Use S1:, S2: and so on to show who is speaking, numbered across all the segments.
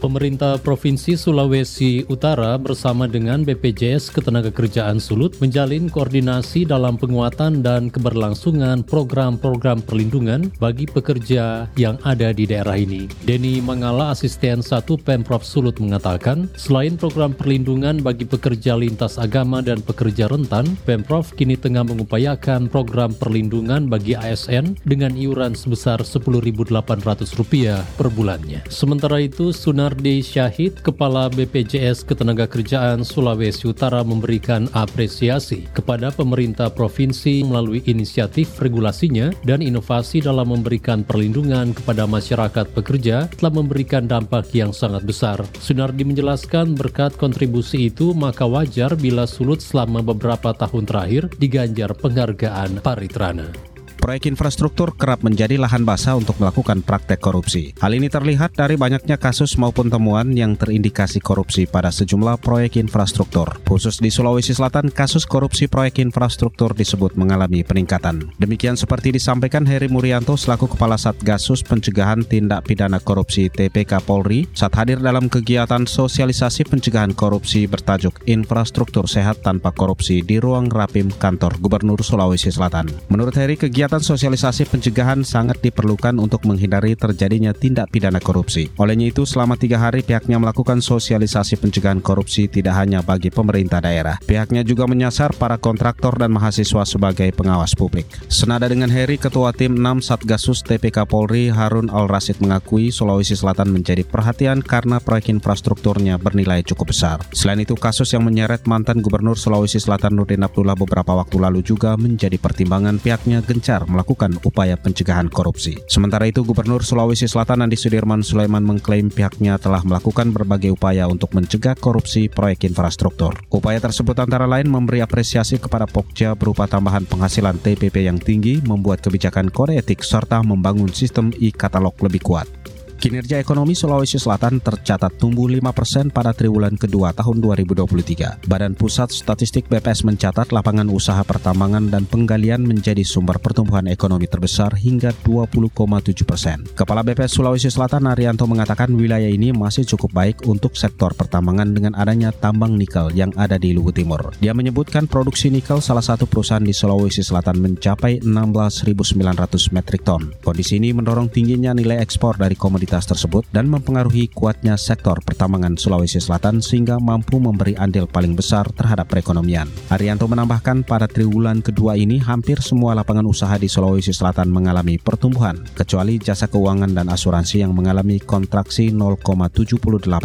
S1: Pemerintah Provinsi Sulawesi Utara bersama dengan BPJS Ketenagakerjaan Sulut menjalin koordinasi dalam penguatan dan keberlangsungan program-program perlindungan bagi pekerja yang ada di daerah ini. Denny Mangala, asisten satu Pemprov Sulut mengatakan, selain program perlindungan bagi pekerja lintas agama dan pekerja rentan, Pemprov kini tengah mengupayakan program perlindungan bagi ASN dengan iuran sebesar Rp10.800 per bulannya. Sementara itu, Sunar Sunardi Syahid, Kepala BPJS Ketenagakerjaan Sulawesi Utara memberikan apresiasi kepada pemerintah provinsi melalui inisiatif regulasinya dan inovasi dalam memberikan perlindungan kepada masyarakat pekerja telah memberikan dampak yang sangat besar. Sunardi menjelaskan berkat kontribusi itu maka wajar bila Sulut selama beberapa tahun terakhir diganjar penghargaan Paritrana
S2: proyek infrastruktur kerap menjadi lahan basah untuk melakukan praktek korupsi. Hal ini terlihat dari banyaknya kasus maupun temuan yang terindikasi korupsi pada sejumlah proyek infrastruktur. Khusus di Sulawesi Selatan, kasus korupsi proyek infrastruktur disebut mengalami peningkatan. Demikian seperti disampaikan Heri Murianto selaku Kepala Satgasus Pencegahan Tindak Pidana Korupsi TPK Polri saat hadir dalam kegiatan sosialisasi pencegahan korupsi bertajuk Infrastruktur Sehat Tanpa Korupsi di ruang Rapim Kantor Gubernur Sulawesi Selatan. Menurut Heri, kegiatan Kegiatan sosialisasi pencegahan sangat diperlukan untuk menghindari terjadinya tindak pidana korupsi. Olehnya itu, selama tiga hari pihaknya melakukan sosialisasi pencegahan korupsi tidak hanya bagi pemerintah daerah. Pihaknya juga menyasar para kontraktor dan mahasiswa sebagai pengawas publik. Senada dengan Heri, Ketua Tim 6 Satgasus TPK Polri Harun Al-Rasid mengakui Sulawesi Selatan menjadi perhatian karena proyek infrastrukturnya bernilai cukup besar. Selain itu, kasus yang menyeret mantan Gubernur Sulawesi Selatan Nurdin Abdullah beberapa waktu lalu juga menjadi pertimbangan pihaknya gencar melakukan upaya pencegahan korupsi. Sementara itu, Gubernur Sulawesi Selatan Andi Sudirman Sulaiman mengklaim pihaknya telah melakukan berbagai upaya untuk mencegah korupsi proyek infrastruktur. Upaya tersebut antara lain memberi apresiasi kepada Pokja berupa tambahan penghasilan TPP yang tinggi, membuat kebijakan kode etik, serta membangun sistem e-katalog lebih kuat. Kinerja ekonomi Sulawesi Selatan tercatat tumbuh 5% pada triwulan kedua tahun 2023. Badan Pusat Statistik BPS mencatat lapangan usaha pertambangan dan penggalian menjadi sumber pertumbuhan ekonomi terbesar hingga 20,7 persen. Kepala BPS Sulawesi Selatan Arianto mengatakan wilayah ini masih cukup baik untuk sektor pertambangan dengan adanya tambang nikel yang ada di Luwu Timur. Dia menyebutkan produksi nikel salah satu perusahaan di Sulawesi Selatan mencapai 16.900 metrik ton. Kondisi ini mendorong tingginya nilai ekspor dari komoditas komoditas tersebut dan mempengaruhi kuatnya sektor pertambangan Sulawesi Selatan sehingga mampu memberi andil paling besar terhadap perekonomian. Arianto menambahkan pada triwulan kedua ini hampir semua lapangan usaha di Sulawesi Selatan mengalami pertumbuhan, kecuali jasa keuangan dan asuransi yang mengalami kontraksi 0,78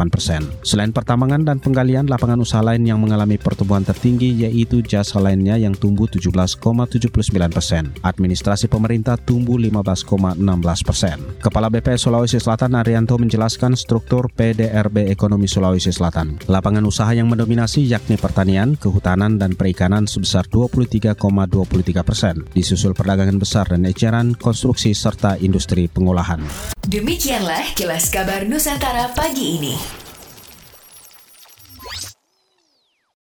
S2: persen. Selain pertambangan dan penggalian, lapangan usaha lain yang mengalami pertumbuhan tertinggi yaitu jasa lainnya yang tumbuh 17,79 persen. Administrasi pemerintah tumbuh 15,16 persen. Kepala BPS Sulawesi Selatan Selatan Arianto menjelaskan struktur PDRB Ekonomi Sulawesi Selatan. Lapangan usaha yang mendominasi yakni pertanian, kehutanan, dan perikanan sebesar 23,23 persen, disusul perdagangan besar dan eceran, konstruksi, serta industri pengolahan.
S3: Demikianlah kilas kabar Nusantara pagi ini.